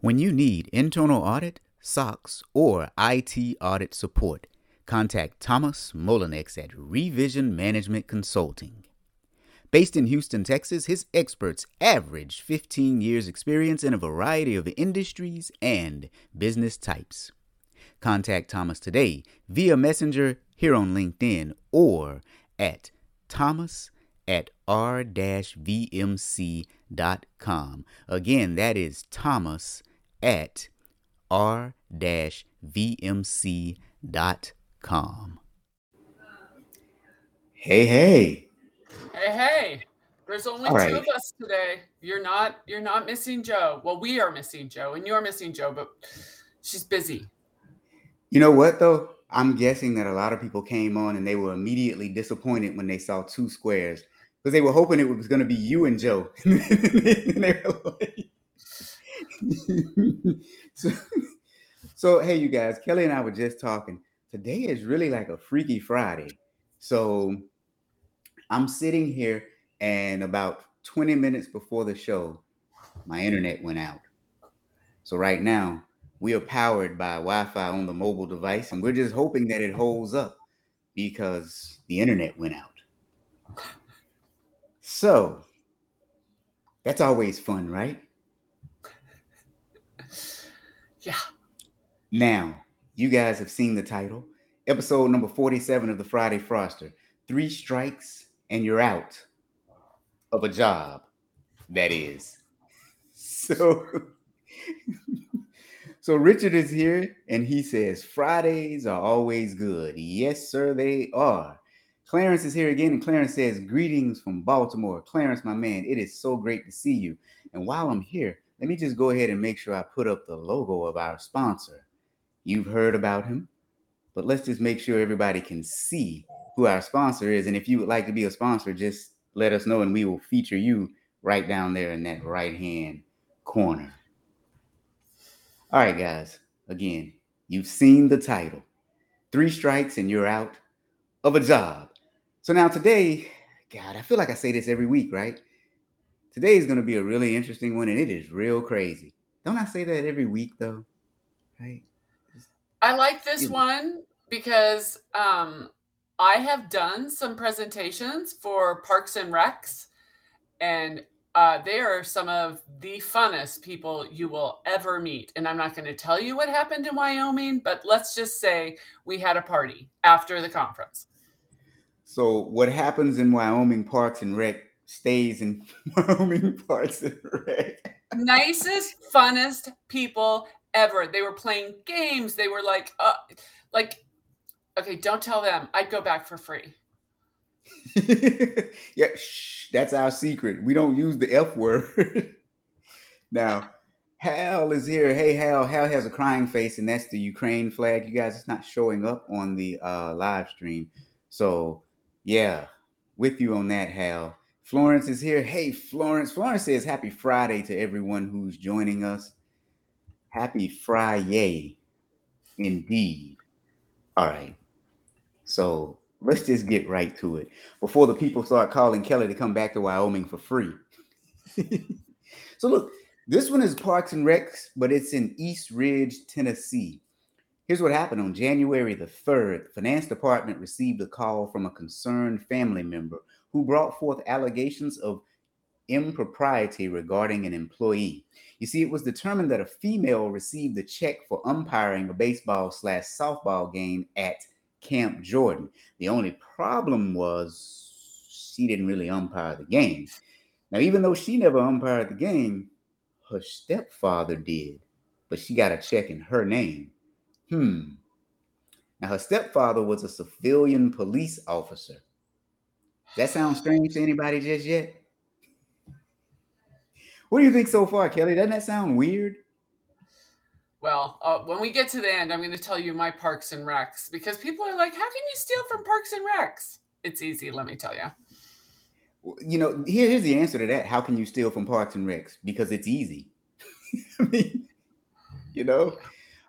When you need internal audit, SOX, or IT audit support, contact Thomas Molinex at Revision Management Consulting. Based in Houston, Texas, his experts average 15 years' experience in a variety of industries and business types. Contact Thomas today via Messenger here on LinkedIn or at thomas at r-vmc.com. Again, that is thomas at r-vmc.com. Hey, hey. Hey, hey. There's only All two right. of us today. You're not you're not missing Joe. Well, we are missing Joe and you're missing Joe, but she's busy. You know what though? I'm guessing that a lot of people came on and they were immediately disappointed when they saw two squares because they were hoping it was going to be you and Joe. so, so, hey, you guys, Kelly and I were just talking. Today is really like a freaky Friday. So I'm sitting here, and about 20 minutes before the show, my internet went out. So right now, we are powered by Wi-Fi on the mobile device, and we're just hoping that it holds up because the internet went out. So that's always fun, right? Yeah. Now, you guys have seen the title, episode number 47 of the Friday Fraudster. Three strikes and you're out of a job. That is. So So Richard is here and he says Fridays are always good. Yes, sir, they are. Clarence is here again, and Clarence says, Greetings from Baltimore. Clarence, my man, it is so great to see you. And while I'm here, let me just go ahead and make sure I put up the logo of our sponsor. You've heard about him, but let's just make sure everybody can see who our sponsor is. And if you would like to be a sponsor, just let us know and we will feature you right down there in that right hand corner. All right, guys. Again, you've seen the title. Three strikes and you're out of a job. So now today, God, I feel like I say this every week, right? Today is going to be a really interesting one and it is real crazy. Don't I say that every week though? Right? I like this one because um I have done some presentations for Parks and Recs and uh, they are some of the funnest people you will ever meet. And I'm not going to tell you what happened in Wyoming, but let's just say we had a party after the conference. So, what happens in Wyoming Parks and Rec stays in Wyoming Parks and Rec. Nicest, funnest people ever. They were playing games. They were like, uh, like, okay, don't tell them. I'd go back for free. yeah, shh, that's our secret. We don't use the F word. now, Hal is here. Hey, Hal. Hal has a crying face, and that's the Ukraine flag. You guys, it's not showing up on the uh, live stream. So, yeah, with you on that, Hal. Florence is here. Hey, Florence. Florence says happy Friday to everyone who's joining us. Happy Friday, indeed. All right. So let's just get right to it before the people start calling Kelly to come back to Wyoming for free. so look, this one is Parks and Recs, but it's in East Ridge, Tennessee. Here's what happened on January the 3rd. The finance department received a call from a concerned family member who brought forth allegations of impropriety regarding an employee. You see, it was determined that a female received a check for umpiring a baseball slash softball game at Camp Jordan. The only problem was she didn't really umpire the game. Now, even though she never umpired the game, her stepfather did, but she got a check in her name. Hmm. Now, her stepfather was a civilian police officer. That sounds strange to anybody just yet? What do you think so far, Kelly? Doesn't that sound weird? Well, uh, when we get to the end, I'm going to tell you my Parks and Recs because people are like, "How can you steal from Parks and Recs?" It's easy, let me tell you. You know, here, here's the answer to that. How can you steal from Parks and Recs? Because it's easy. I mean, you know.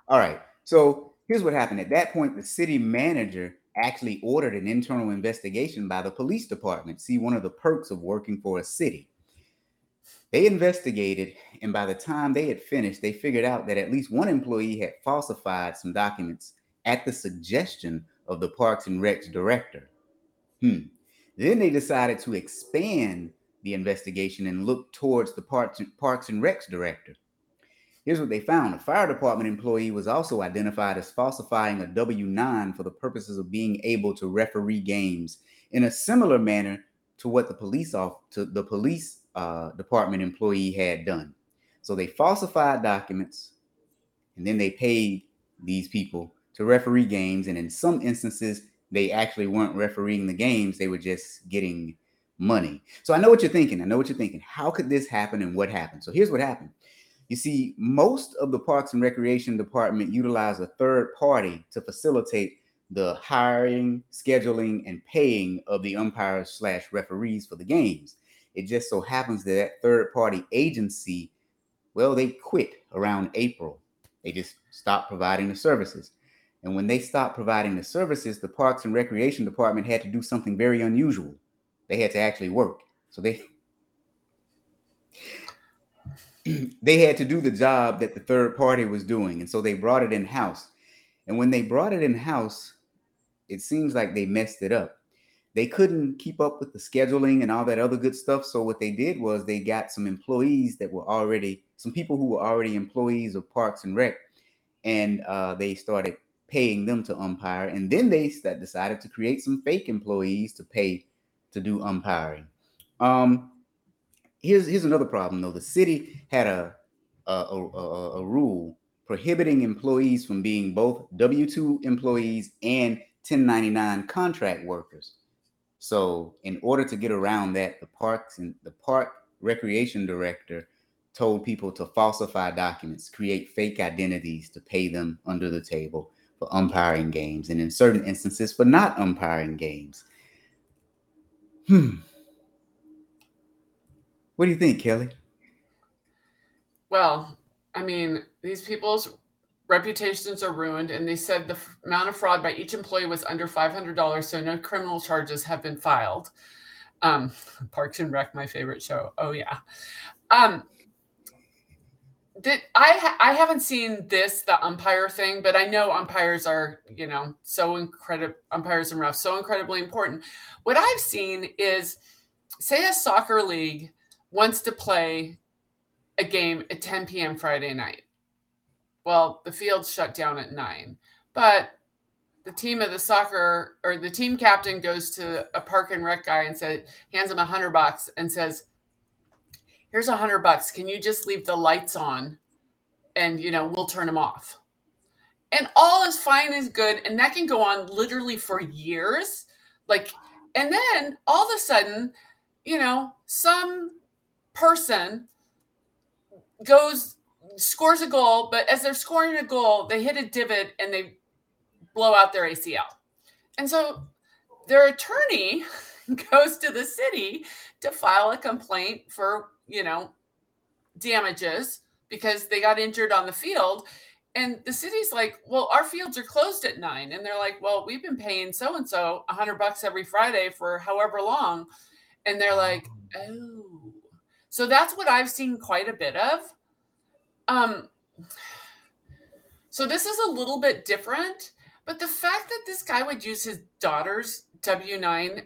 All right. So here's what happened. At that point, the city manager actually ordered an internal investigation by the police department. See, one of the perks of working for a city. They investigated, and by the time they had finished, they figured out that at least one employee had falsified some documents at the suggestion of the Parks and Recs director. Hmm. Then they decided to expand the investigation and look towards the Parks and, Parks and Recs director. Here's what they found a fire department employee was also identified as falsifying a W 9 for the purposes of being able to referee games in a similar manner to what the police off to the police uh, department employee had done. So they falsified documents and then they paid these people to referee games. And in some instances, they actually weren't refereeing the games, they were just getting money. So I know what you're thinking. I know what you're thinking. How could this happen and what happened? So here's what happened. You see, most of the Parks and Recreation Department utilize a third party to facilitate the hiring, scheduling, and paying of the umpires slash referees for the games. It just so happens that that third party agency, well, they quit around April. They just stopped providing the services. And when they stopped providing the services, the Parks and Recreation Department had to do something very unusual. They had to actually work. So they they had to do the job that the third party was doing. And so they brought it in house. And when they brought it in house, it seems like they messed it up. They couldn't keep up with the scheduling and all that other good stuff. So what they did was they got some employees that were already some people who were already employees of Parks and Rec, and uh, they started paying them to umpire. And then they decided to create some fake employees to pay to do umpiring. Um, here's here's another problem though. The city had a a, a, a rule prohibiting employees from being both W two employees and 1099 contract workers. So, in order to get around that, the parks and the park recreation director told people to falsify documents, create fake identities to pay them under the table for umpiring games, and in certain instances for not umpiring games. Hmm. What do you think, Kelly? Well, I mean, these people's reputations are ruined, and they said the f- amount of fraud by each employee was under $500, so no criminal charges have been filed. Um, Parks and Rec, my favorite show. Oh yeah. Um, did I? Ha- I haven't seen this the umpire thing, but I know umpires are you know so incredible. Umpires and refs so incredibly important. What I've seen is, say, a soccer league wants to play a game at 10 p.m. Friday night well, the field's shut down at nine, but the team of the soccer or the team captain goes to a park and rec guy and says, hands him a hundred bucks and says, here's a hundred bucks. Can you just leave the lights on and, you know, we'll turn them off. And all is fine is good. And that can go on literally for years. Like, and then all of a sudden, you know, some person goes scores a goal, but as they're scoring a goal, they hit a divot and they blow out their ACL. And so their attorney goes to the city to file a complaint for, you know, damages because they got injured on the field. And the city's like, well, our fields are closed at nine. And they're like, well, we've been paying so and so a hundred bucks every Friday for however long. And they're like, um, oh. So that's what I've seen quite a bit of. Um, so this is a little bit different, but the fact that this guy would use his daughter's W 9,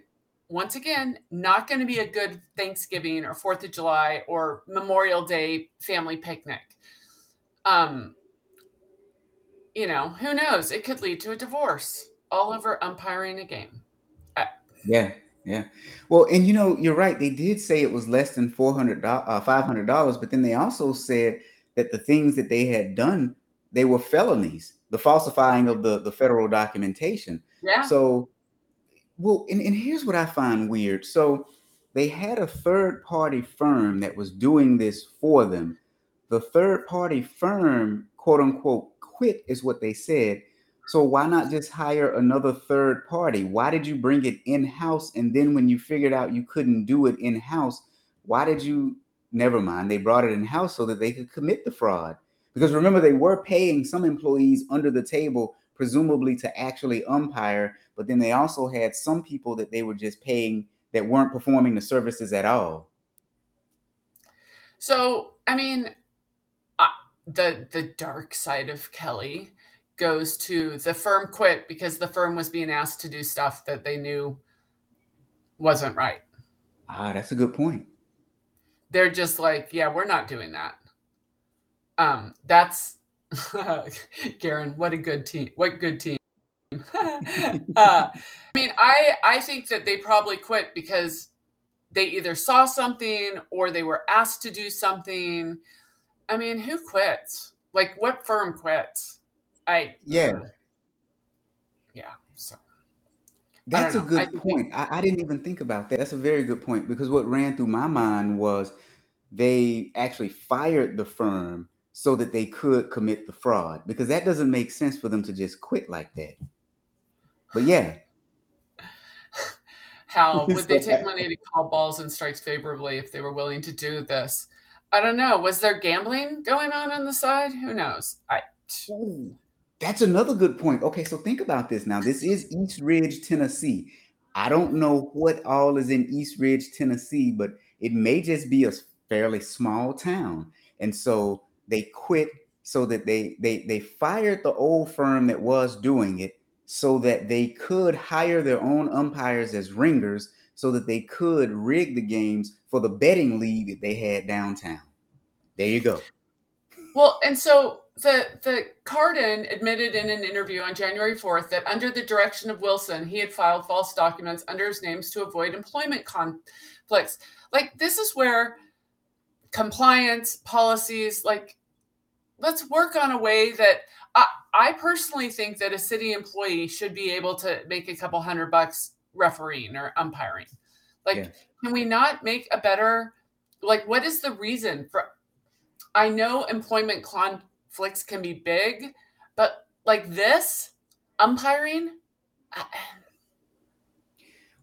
once again, not going to be a good Thanksgiving or 4th of July or Memorial Day family picnic. Um, you know, who knows? It could lead to a divorce all over umpiring a game. yeah, yeah. Well, and you know, you're right. They did say it was less than four hundred uh, five hundred dollars, but then they also said that the things that they had done they were felonies the falsifying of the the federal documentation yeah so well and, and here's what i find weird so they had a third party firm that was doing this for them the third party firm quote unquote quit is what they said so why not just hire another third party why did you bring it in house and then when you figured out you couldn't do it in house why did you never mind. They brought it in house so that they could commit the fraud. Because remember, they were paying some employees under the table, presumably to actually umpire, but then they also had some people that they were just paying that weren't performing the services at all. So, I mean, uh, the the dark side of Kelly goes to the firm quit because the firm was being asked to do stuff that they knew wasn't right. Ah, that's a good point. They're just like, yeah, we're not doing that. Um, that's Garen. What a good team! What good team! uh, I mean, I I think that they probably quit because they either saw something or they were asked to do something. I mean, who quits? Like, what firm quits? I yeah yeah. So that's a good I point. I, I didn't even think about that. That's a very good point because what ran through my mind was they actually fired the firm so that they could commit the fraud because that doesn't make sense for them to just quit like that. But yeah, how would they take money to call balls and strikes favorably if they were willing to do this? I don't know. Was there gambling going on on the side? Who knows? I Ooh, that's another good point. Okay, so think about this now. This is East Ridge, Tennessee. I don't know what all is in East Ridge, Tennessee, but it may just be a fairly small town. And so they quit so that they they they fired the old firm that was doing it so that they could hire their own umpires as ringers so that they could rig the games for the betting league that they had downtown. There you go. Well, and so the the Cardin admitted in an interview on January 4th that under the direction of Wilson, he had filed false documents under his names to avoid employment conflicts. Like this is where compliance policies like let's work on a way that I, I personally think that a city employee should be able to make a couple hundred bucks refereeing or umpiring. Like, Yeah. can we not make a better, like, what is the reason for? I know employment conflicts can be big, but like this, umpiring, I- eh.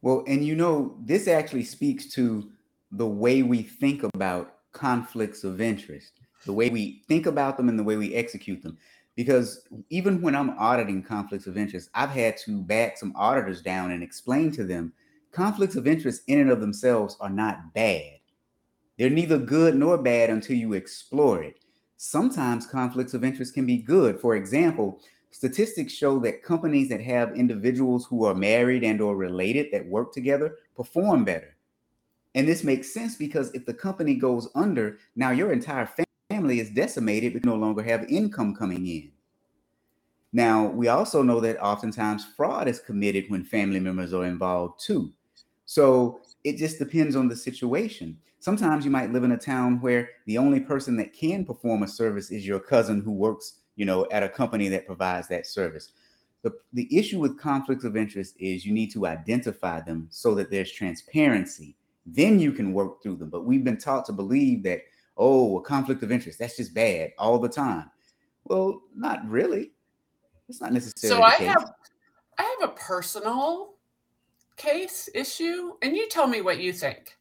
Well, and you know, this actually speaks to the way we think about conflicts of interest, the way we think about them and the way we execute them. Because even when I'm auditing conflicts of interest, I've had to back some auditors down and explain to them conflicts of interest in and of themselves are not bad. They're neither good nor bad until you explore it. Sometimes conflicts of interest can be good. For example, statistics show that companies that have individuals who are married and or related that work together perform better. And this makes sense because if the company goes under, now your entire family is decimated but no longer have income coming in. Now, we also know that oftentimes fraud is committed when family members are involved too. So it just depends on the situation. Sometimes you might live in a town where the only person that can perform a service is your cousin who works, you know, at a company that provides that service. The, the issue with conflicts of interest is you need to identify them so that there's transparency. Then you can work through them. But we've been taught to believe that, oh, a conflict of interest, that's just bad all the time. Well, not really. It's not necessarily so I have, I have a personal case issue, and you tell me what you think.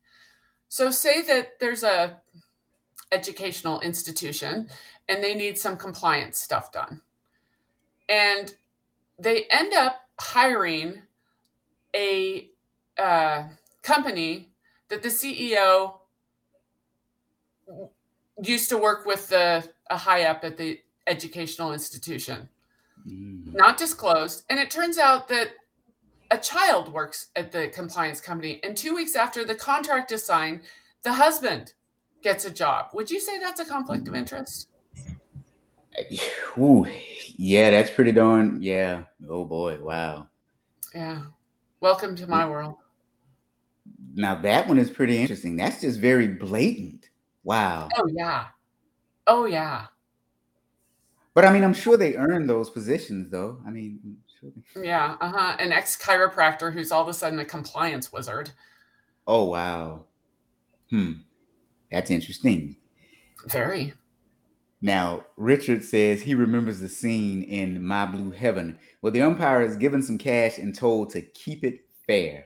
So, say that there's a educational institution, and they need some compliance stuff done, and they end up hiring a uh, company that the CEO used to work with the a high up at the educational institution, Mm. not disclosed. And it turns out that a child works at the compliance company, and two weeks after the contract is signed, the husband gets a job. Would you say that's a conflict of mm-hmm. interest? Ooh, yeah, that's pretty darn. Yeah. Oh boy. Wow. Yeah. Welcome to my world. Now that one is pretty interesting. That's just very blatant. Wow. Oh yeah. Oh yeah. But I mean, I'm sure they earn those positions, though. I mean, I'm sure they- Yeah. Uh huh. An ex chiropractor who's all of a sudden a compliance wizard. oh wow. Hmm. That's interesting. Very. Now, Richard says he remembers the scene in My Blue Heaven where the umpire is given some cash and told to keep it fair.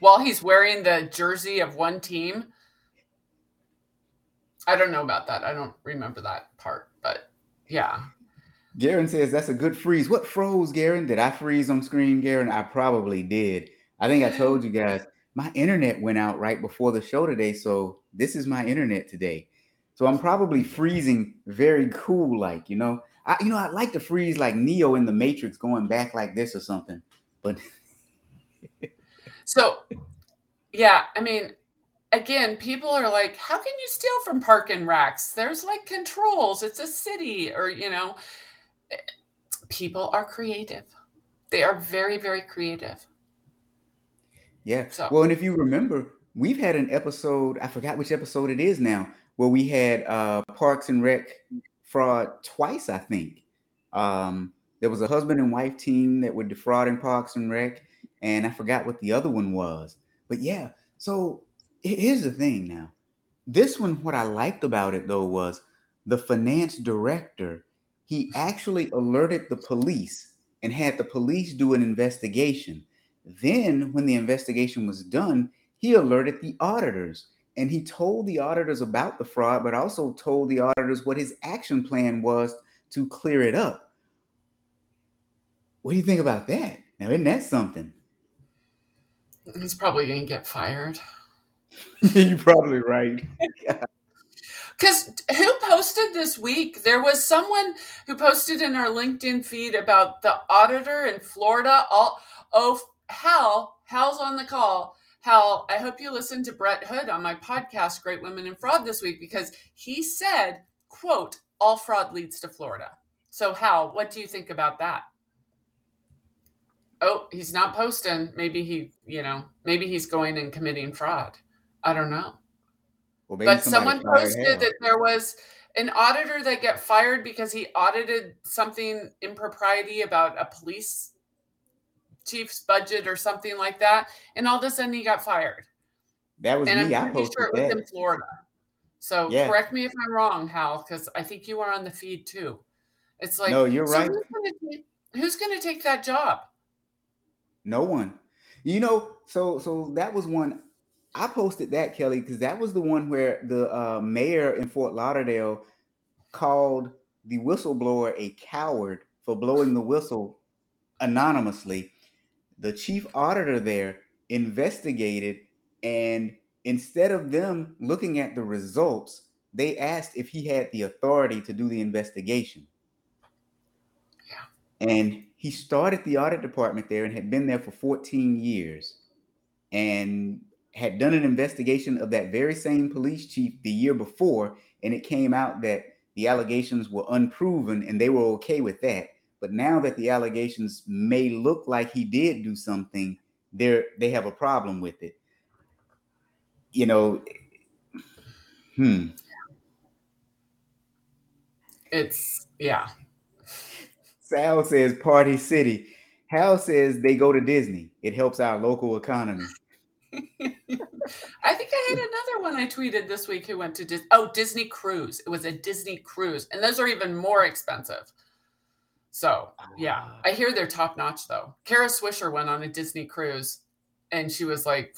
While he's wearing the jersey of one team. I don't know about that. I don't remember that part, but yeah. Garen says that's a good freeze. What froze, Garen? Did I freeze on screen, Garen? I probably did. I think I told you guys my internet went out right before the show today, so this is my internet today. So I'm probably freezing very cool, like you know. I you know I'd like to freeze like Neo in the Matrix, going back like this or something. But so, yeah, I mean, again, people are like, "How can you steal from Park and Recs? There's like controls. It's a city, or you know." People are creative. They are very, very creative. Yeah. So. Well, and if you remember, we've had an episode, I forgot which episode it is now, where we had uh Parks and Rec fraud twice, I think. Um, there was a husband and wife team that were defrauding Parks and Rec, and I forgot what the other one was. But yeah, so here's the thing now. This one, what I liked about it though was the finance director, he actually alerted the police and had the police do an investigation then, when the investigation was done, he alerted the auditors and he told the auditors about the fraud, but also told the auditors what his action plan was to clear it up. What do you think about that? Now, isn't that something? He's probably going to get fired. You're probably right. Because who posted this week? There was someone who posted in our LinkedIn feed about the auditor in Florida. All oh, Hal, Hal's on the call. Hal, I hope you listened to Brett Hood on my podcast, Great Women in Fraud, this week because he said, quote, all fraud leads to Florida. So, Hal, what do you think about that? Oh, he's not posting. Maybe he, you know, maybe he's going and committing fraud. I don't know. Well, but someone posted that there was an auditor that got fired because he audited something impropriety about a police chief's budget or something like that, and all of a sudden he got fired. That was and me. I'm pretty sure it was that. in Florida. So yeah. correct me if I'm wrong, Hal, because I think you are on the feed too. It's like no, you're so right. Who's going to take that job? No one. You know, so so that was one. I posted that Kelly because that was the one where the uh, mayor in Fort Lauderdale called the whistleblower a coward for blowing the whistle anonymously. The chief auditor there investigated and instead of them looking at the results they asked if he had the authority to do the investigation. Yeah. and he started the audit department there and had been there for 14 years. And had done an investigation of that very same police chief the year before and it came out that the allegations were unproven and they were okay with that but now that the allegations may look like he did do something, they they have a problem with it. You know, hmm. It's yeah. Sal says Party City. Hal says they go to Disney. It helps our local economy. I think I had another one I tweeted this week who went to Disney. Oh, Disney cruise. It was a Disney cruise, and those are even more expensive. So yeah, ah. I hear they're top notch though. Kara Swisher went on a Disney cruise, and she was like,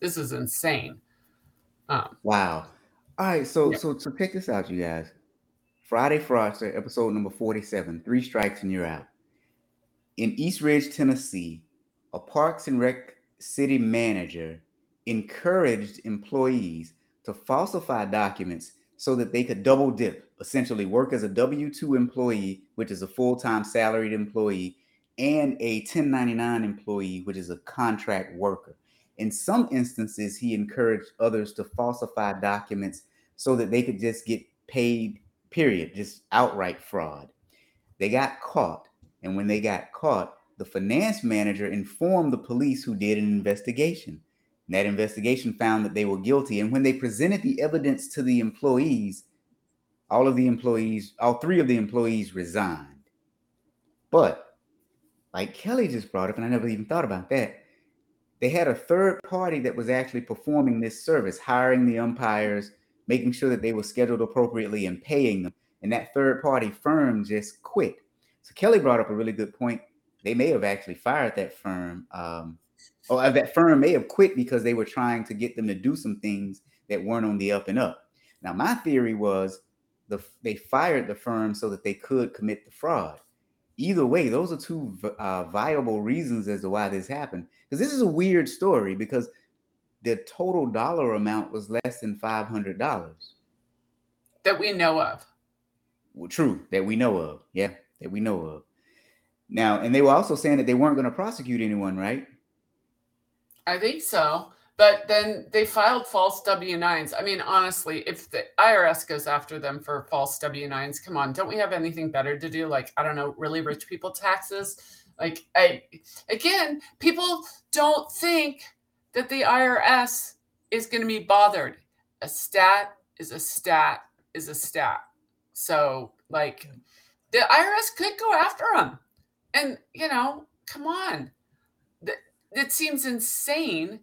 "This is insane." Um, wow. All right, so yeah. so so check this out, you guys. Friday Fraudster, episode number forty-seven. Three strikes and you're out. In East Ridge, Tennessee, a Parks and Rec city manager encouraged employees to falsify documents so that they could double dip essentially work as a W 2 employee, which is a full time salaried employee, and a 1099 employee, which is a contract worker. In some instances, he encouraged others to falsify documents so that they could just get paid, period, just outright fraud. They got caught. And when they got caught, the finance manager informed the police who did an investigation. And that investigation found that they were guilty. And when they presented the evidence to the employees, all of the employees, all three of the employees resigned. But like Kelly just brought up, and I never even thought about that, they had a third party that was actually performing this service, hiring the umpires, making sure that they were scheduled appropriately and paying them. And that third party firm just quit. So Kelly brought up a really good point. They may have actually fired that firm. Um, or uh, that firm may have quit because they were trying to get them to do some things that weren't on the up and up. Now, my theory was the they fired the firm so that they could commit the fraud. Either way, those are two uh, viable reasons as to why this happened. Because this is a weird story. Because the total dollar amount was less than five hundred dollars. That we know of. Well, true, that we know of. Yeah, that we know of. Now, and they were also saying that they weren't going to prosecute anyone, right? I think so. But then they filed false W 9s. I mean, honestly, if the IRS goes after them for false W 9s, come on, don't we have anything better to do? Like, I don't know, really rich people taxes? Like, I, again, people don't think that the IRS is going to be bothered. A stat is a stat is a stat. So, like, the IRS could go after them. And, you know, come on. It seems insane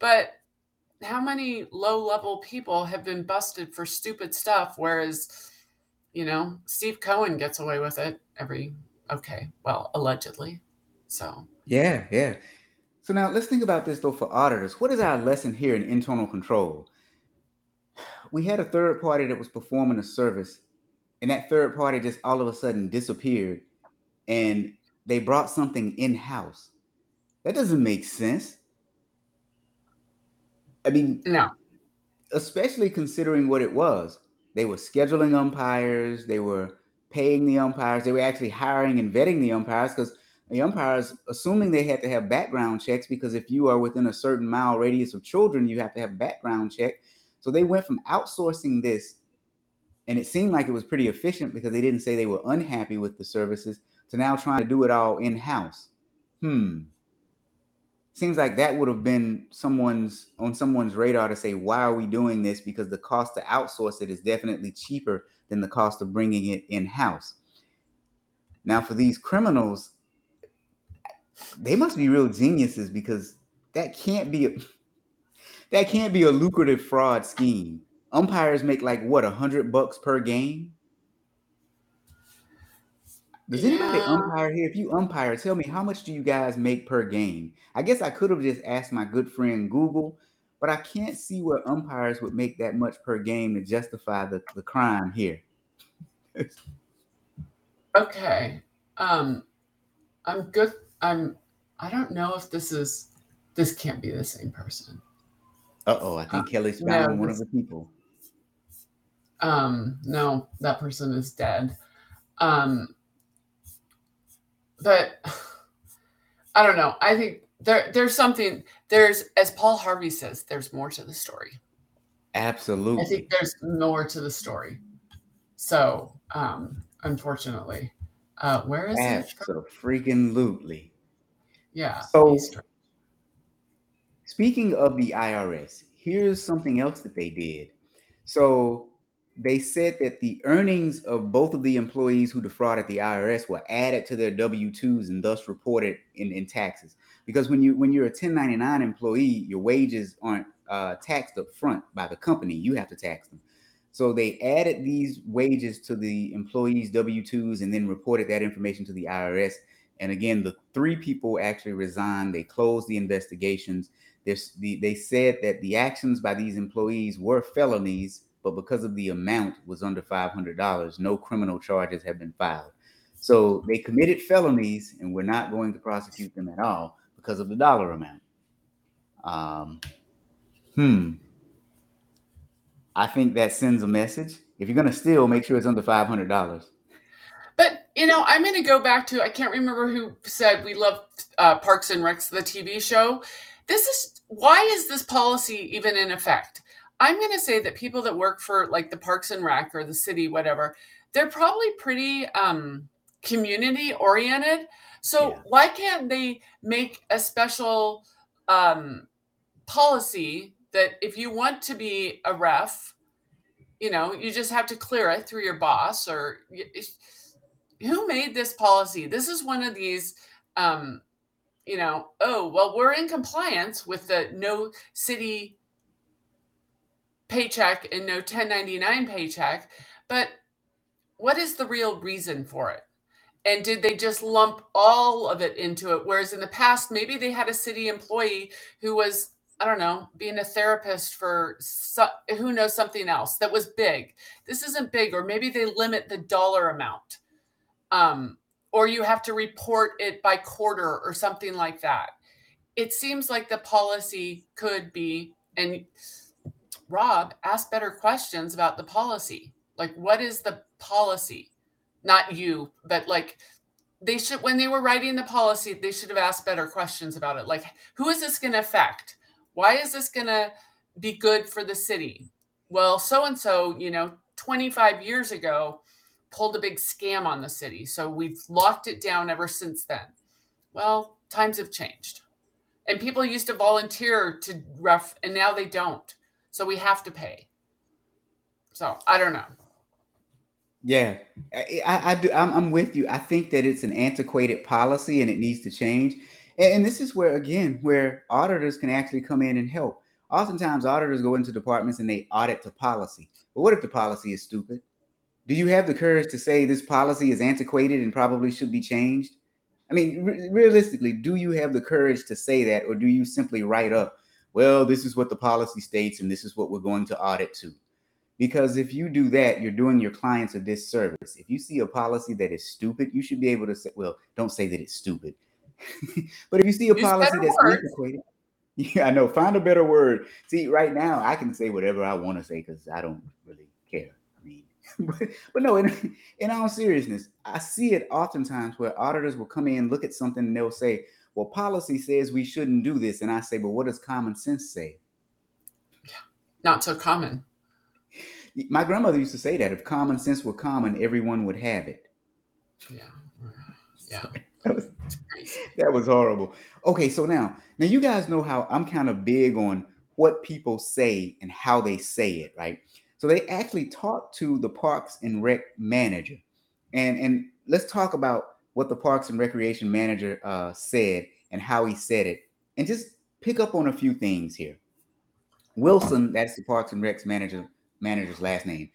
but how many low level people have been busted for stupid stuff, whereas, you know, Steve Cohen gets away with it every, okay, well, allegedly. So, yeah, yeah. So now let's think about this though for auditors. What is our lesson here in internal control? We had a third party that was performing a service, and that third party just all of a sudden disappeared and they brought something in house. That doesn't make sense. I mean, no. Especially considering what it was. They were scheduling umpires, they were paying the umpires, they were actually hiring and vetting the umpires because the umpires, assuming they had to have background checks, because if you are within a certain mile radius of children, you have to have background check. So they went from outsourcing this, and it seemed like it was pretty efficient because they didn't say they were unhappy with the services, to now trying to do it all in house. Hmm. Seems like that would have been someone's on someone's radar to say why are we doing this? Because the cost to outsource it is definitely cheaper than the cost of bringing it in house now for these criminals they must be real geniuses because that can't be a, that can't be a lucrative fraud scheme. Umpires make like what a hundred bucks per game does anybody umpire here? If you umpire, tell me how much do you guys make per game? I guess I could have just asked my good friend Google, but I can't see where umpires would make that much per game to justify the, the crime here. okay. Um I'm good. I'm I don't know if this is this can't be the same person. Uh-oh, I think uh, Kelly's found no, one of the people. Um, no, that person is dead. Um but I don't know. I think there there's something there's as Paul Harvey says, there's more to the story. Absolutely. I think there's more to the story. So um unfortunately. Uh where is Absolutely. it? freaking lootly. Yeah. So speaking of the IRS, here's something else that they did. So they said that the earnings of both of the employees who defrauded the IRS were added to their W-2s and thus reported in, in taxes. Because when you when you're a 1099 employee, your wages aren't uh, taxed up front by the company. You have to tax them. So they added these wages to the employees' W-2s and then reported that information to the IRS. And again, the three people actually resigned. They closed the investigations. The, they said that the actions by these employees were felonies but because of the amount was under $500, no criminal charges have been filed. So they committed felonies, and we're not going to prosecute them at all because of the dollar amount. Um, hmm. I think that sends a message. If you're going to steal, make sure it's under $500. But you know, I'm going to go back to I can't remember who said we love uh, Parks and Recs, the TV show. This is why is this policy even in effect? I'm going to say that people that work for like the Parks and Rec or the city, whatever, they're probably pretty um, community oriented. So yeah. why can't they make a special um, policy that if you want to be a ref, you know, you just have to clear it through your boss or who made this policy? This is one of these um, you know, oh, well, we're in compliance with the no city paycheck and no 1099 paycheck. But what is the real reason for it? And did they just lump all of it into it? Whereas in the past, maybe they had a city employee who was, I don't know, being a therapist for who knows something else that was big. This isn't big, or maybe they limit the dollar amount. Um, or you have to report it by quarter or something like that. It seems like the policy could be And Rob, ask better questions about the policy. Like, what is the policy? Not you, but like they should, when they were writing the policy, they should have asked better questions about it. Like, who is this going to affect? Why is this going to be good for the city? Well, so and so, you know, 25 years ago, pulled a big scam on the city. So we've locked it down ever since then. Well, times have changed. And people used to volunteer to ref, and now they don't. So we have to pay. So I don't know. Yeah, I, I, I do. I'm, I'm, with you. I think that it's an antiquated policy and it needs to change. And, and this is where, again, where auditors can actually come in and help. Oftentimes, auditors go into departments and they audit the policy. But what if the policy is stupid? Do you have the courage to say this policy is antiquated and probably should be changed? I mean, re- realistically, do you have the courage to say that, or do you simply write up, well, this is what the policy states and this is what we're going to audit to? Because if you do that, you're doing your clients a disservice. If you see a policy that is stupid, you should be able to say, well, don't say that it's stupid. but if you see a Use policy that's antiquated, yeah, I know. Find a better word. See, right now I can say whatever I want to say because I don't really care. I mean, but, but no, in, in all seriousness, I see it oftentimes where auditors will come in, look at something, and they'll say, well, policy says we shouldn't do this. And I say, but what does common sense say? Not so common. My grandmother used to say that if common sense were common, everyone would have it. Yeah. Yeah. that, was, that was horrible. Okay, so now, now you guys know how I'm kind of big on what people say and how they say it, right? So they actually talked to the Parks and Rec manager, and and let's talk about what the Parks and Recreation manager uh, said and how he said it, and just pick up on a few things here. Wilson, that's the Parks and Recs manager manager's last name.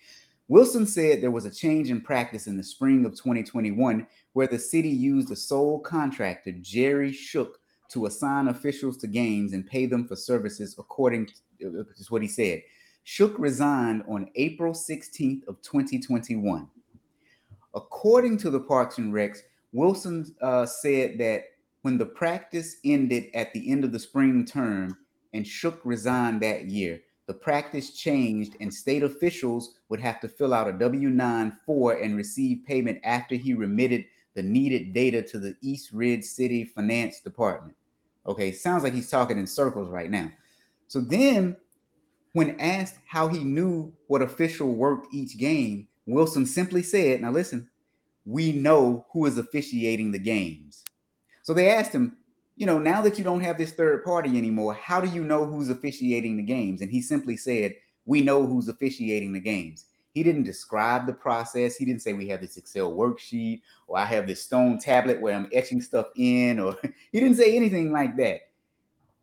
Wilson said there was a change in practice in the spring of 2021 where the city used the sole contractor, Jerry Shook, to assign officials to games and pay them for services according to uh, is what he said. Shook resigned on April 16th of 2021. According to the Parks and Recs, Wilson uh, said that when the practice ended at the end of the spring term and Shook resigned that year, the practice changed and state officials would have to fill out a W 9 for and receive payment after he remitted the needed data to the East Ridge City Finance Department. Okay, sounds like he's talking in circles right now. So then, when asked how he knew what official worked each game, Wilson simply said, Now listen, we know who is officiating the games. So they asked him, you know, now that you don't have this third party anymore, how do you know who's officiating the games? And he simply said, We know who's officiating the games. He didn't describe the process. He didn't say we have this Excel worksheet or I have this stone tablet where I'm etching stuff in, or he didn't say anything like that.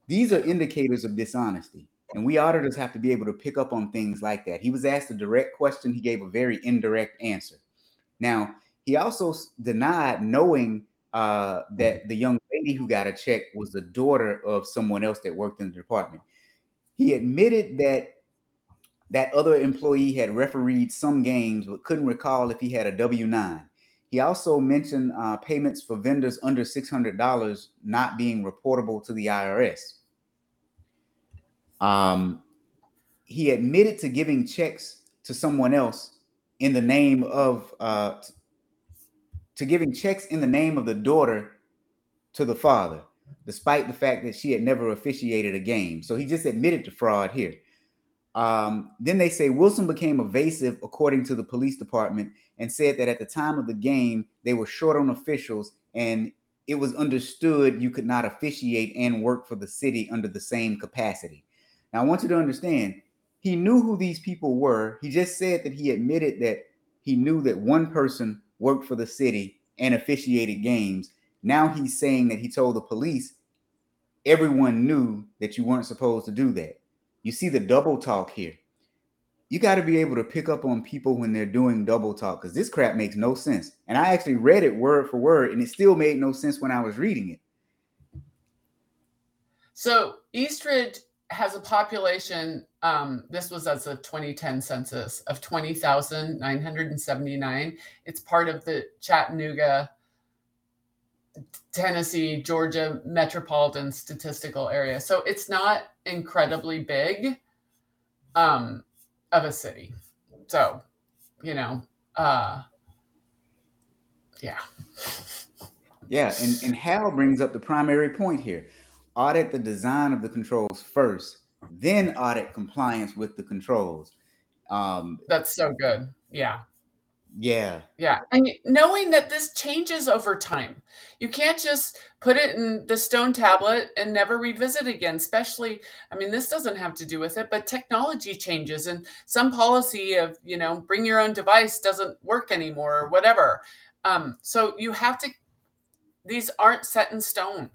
These are indicators of dishonesty. And we auditors have to be able to pick up on things like that. He was asked a direct question, he gave a very indirect answer. Now, he also denied knowing uh, that the young lady who got a check was the daughter of someone else that worked in the department. He admitted that that other employee had refereed some games but couldn't recall if he had a W 9. He also mentioned uh, payments for vendors under $600 not being reportable to the IRS. Um, he admitted to giving checks to someone else in the name of uh, to giving checks in the name of the daughter to the father, despite the fact that she had never officiated a game. So he just admitted to fraud here. Um, then they say Wilson became evasive, according to the police department, and said that at the time of the game, they were short on officials and it was understood you could not officiate and work for the city under the same capacity. Now, I want you to understand, he knew who these people were. He just said that he admitted that he knew that one person worked for the city and officiated games. Now he's saying that he told the police everyone knew that you weren't supposed to do that. You see the double talk here. You got to be able to pick up on people when they're doing double talk because this crap makes no sense. And I actually read it word for word, and it still made no sense when I was reading it. So East Ridge has a population. Um, this was as a 2010 census of 20,979. It's part of the Chattanooga Tennessee, Georgia metropolitan statistical area. So it's not incredibly big um, of a city. So, you know, uh, yeah. Yeah, and, and Hal brings up the primary point here. Audit the design of the controls first, then audit compliance with the controls. Um, That's so good. Yeah. Yeah. Yeah. And knowing that this changes over time, you can't just put it in the stone tablet and never revisit again, especially, I mean, this doesn't have to do with it, but technology changes and some policy of, you know, bring your own device doesn't work anymore or whatever. Um, so you have to, these aren't set in stone.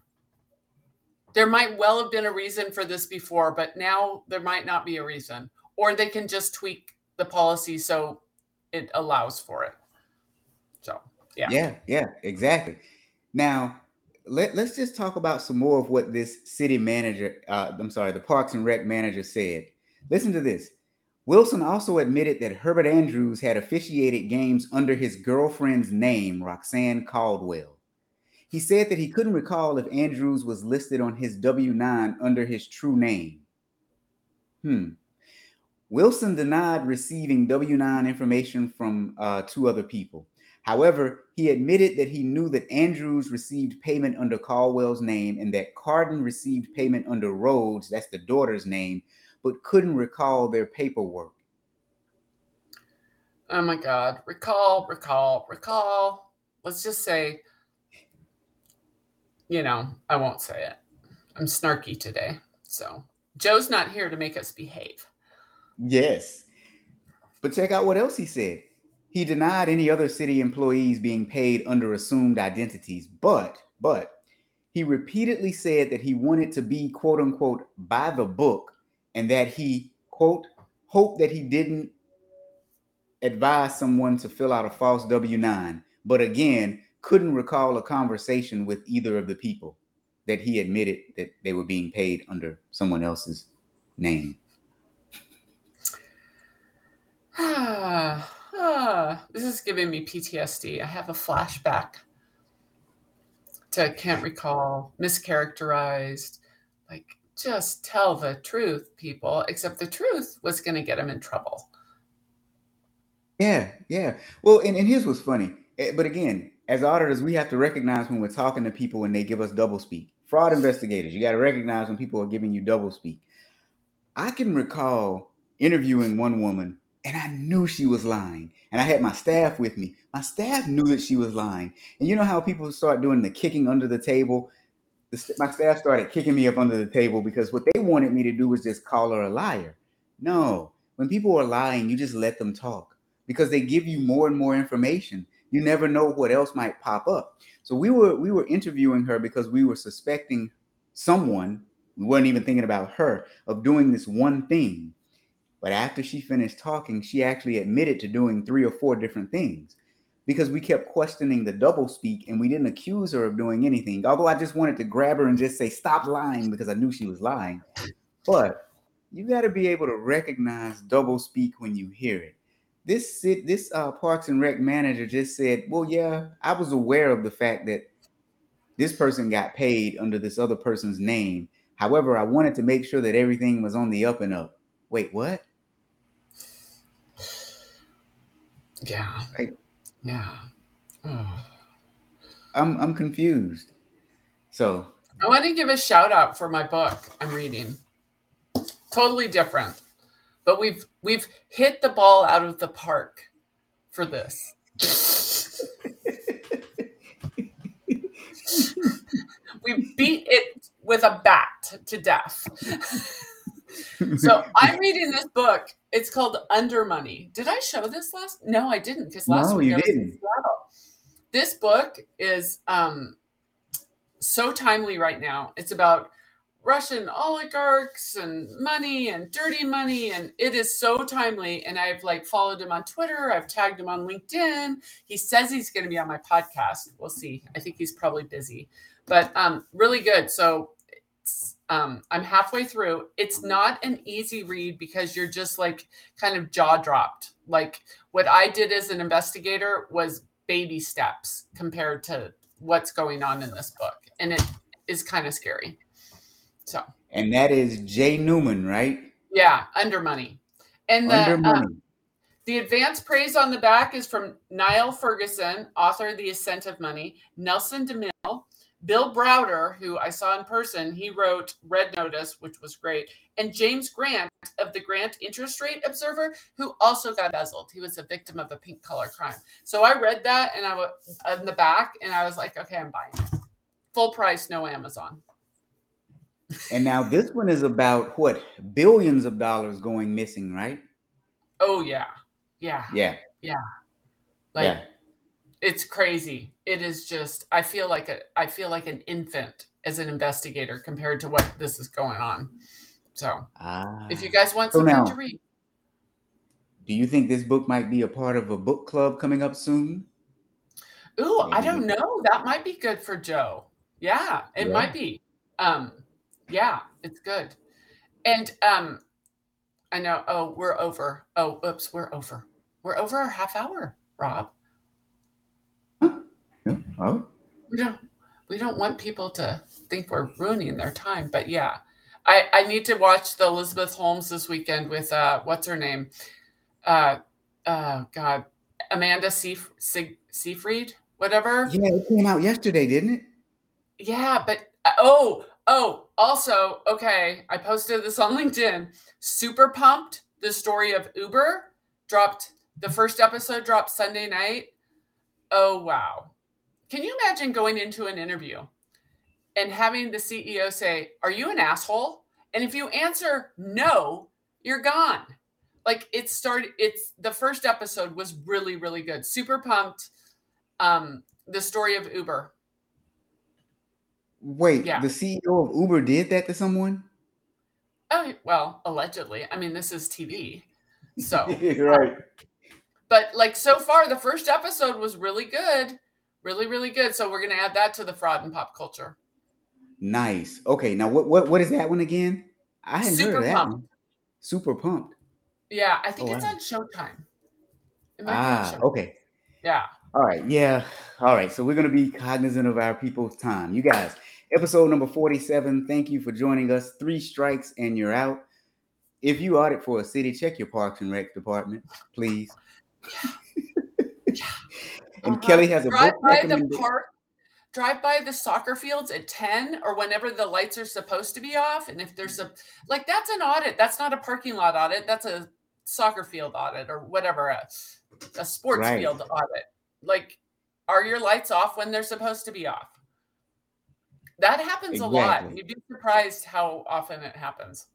There might well have been a reason for this before, but now there might not be a reason, or they can just tweak the policy so it allows for it. So yeah. Yeah, yeah, exactly. Now let, let's just talk about some more of what this city manager, uh, I'm sorry, the Parks and Rec manager said. Listen to this. Wilson also admitted that Herbert Andrews had officiated games under his girlfriend's name, Roxanne Caldwell. He said that he couldn't recall if Andrews was listed on his W 9 under his true name. Hmm. Wilson denied receiving W 9 information from uh, two other people. However, he admitted that he knew that Andrews received payment under Caldwell's name and that Cardin received payment under Rhodes, that's the daughter's name, but couldn't recall their paperwork. Oh my God. Recall, recall, recall. Let's just say, you know, I won't say it. I'm snarky today. So Joe's not here to make us behave. Yes. But check out what else he said. He denied any other city employees being paid under assumed identities, but but he repeatedly said that he wanted to be quote unquote by the book and that he quote hoped that he didn't advise someone to fill out a false W9, but again, couldn't recall a conversation with either of the people that he admitted that they were being paid under someone else's name. Ah, ah, this is giving me PTSD. I have a flashback to can't recall, mischaracterized. Like, just tell the truth, people. Except the truth was going to get him in trouble. Yeah, yeah. Well, and, and here's what's funny. Eh, but again, as auditors, we have to recognize when we're talking to people and they give us double speak. Fraud investigators, you got to recognize when people are giving you double speak. I can recall interviewing one woman and I knew she was lying. And I had my staff with me. My staff knew that she was lying. And you know how people start doing the kicking under the table? The, my staff started kicking me up under the table because what they wanted me to do was just call her a liar. No, when people are lying, you just let them talk because they give you more and more information. You never know what else might pop up. So we were we were interviewing her because we were suspecting someone, we weren't even thinking about her, of doing this one thing but after she finished talking, she actually admitted to doing three or four different things because we kept questioning the double speak and we didn't accuse her of doing anything. Although I just wanted to grab her and just say, stop lying because I knew she was lying. But you got to be able to recognize double speak when you hear it. This this uh, Parks and Rec manager just said, "Well, yeah, I was aware of the fact that this person got paid under this other person's name. However, I wanted to make sure that everything was on the up and up." Wait, what? Yeah. yeah. Oh. I'm I'm confused. So I want to give a shout out for my book I'm reading. Totally different. But we've we've hit the ball out of the park for this. we beat it with a bat to death so I'm reading this book. It's called Under Money. Did I show this last? No, I didn't because last no, week you I didn't. This book is um, so timely right now. It's about Russian oligarchs and money and dirty money, and it is so timely. And I've like followed him on Twitter. I've tagged him on LinkedIn. He says he's going to be on my podcast. We'll see. I think he's probably busy, but um, really good. So um, I'm halfway through. It's not an easy read because you're just like kind of jaw dropped. Like what I did as an investigator was baby steps compared to what's going on in this book, and it is kind of scary. So, and that is Jay Newman, right? Yeah, under money, and the under money. Um, the advance praise on the back is from Niall Ferguson, author of The Ascent of Money, Nelson DeMille, Bill Browder, who I saw in person, he wrote Red Notice, which was great, and James Grant of the Grant Interest Rate Observer, who also got embezzled. He was a victim of a pink collar crime. So I read that and I was in the back, and I was like, okay, I'm buying it. Full price, no Amazon. And now this one is about what billions of dollars going missing, right? Oh yeah, yeah, yeah, yeah. Like yeah. it's crazy. It is just. I feel like a. I feel like an infant as an investigator compared to what this is going on. So, ah. if you guys want something so now, to read, do you think this book might be a part of a book club coming up soon? Ooh, Maybe. I don't know. That might be good for Joe. Yeah, it yeah. might be. Um, yeah, it's good. And um, I know. Oh, we're over. Oh, oops, we're over. We're over our half hour, Rob. Huh? Oh. We don't. We don't want people to think we're ruining their time, but yeah, I I need to watch the Elizabeth Holmes this weekend with uh, what's her name? Uh, uh, God, Amanda Seif- Seyfried, whatever. Yeah, it came out yesterday, didn't it? Yeah, but uh, oh, oh, also, okay, I posted this on LinkedIn. Super pumped. The story of Uber dropped. The first episode dropped Sunday night. Oh wow! Can you imagine going into an interview and having the CEO say, "Are you an asshole?" And if you answer no, you're gone. Like it started. It's the first episode was really really good. Super pumped. Um, the story of Uber Wait, yeah. the CEO of Uber did that to someone? Oh, well, allegedly. I mean, this is TV. So, right. But like so far, the first episode was really good. Really, really good. So we're gonna add that to the fraud and pop culture. Nice. Okay, now what what what is that one again? I hadn't Super heard of that pumped. one. Super pumped. Yeah, I think oh, it's wow. on Showtime. Ah, Showtime. okay. Yeah. All right. Yeah. All right. So we're gonna be cognizant of our people's time. You guys, Episode number 47. Thank you for joining us. Three strikes and you're out. If you audit for a city, check your Parks and Rec department, please. and uh-huh. Kelly has a drive by the park, drive by the soccer fields at 10 or whenever the lights are supposed to be off. And if there's a like that's an audit, that's not a parking lot audit, that's a soccer field audit or whatever, a, a sports right. field audit. Like, are your lights off when they're supposed to be off? That happens exactly. a lot. You'd be surprised how often it happens.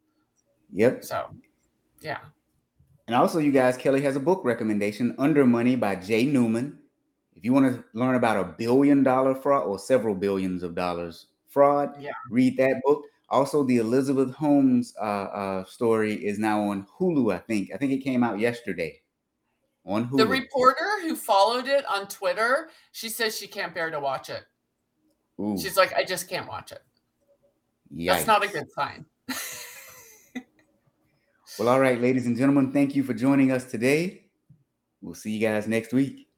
Yep. So, yeah. And also, you guys, Kelly has a book recommendation, Under Money by Jay Newman. If you want to learn about a billion dollar fraud or several billions of dollars fraud, yeah. read that book. Also, the Elizabeth Holmes uh, uh, story is now on Hulu, I think. I think it came out yesterday on Hulu. The reporter who followed it on Twitter, she says she can't bear to watch it. Ooh. She's like, I just can't watch it. Yikes. That's not a good sign. well, all right, ladies and gentlemen, thank you for joining us today. We'll see you guys next week.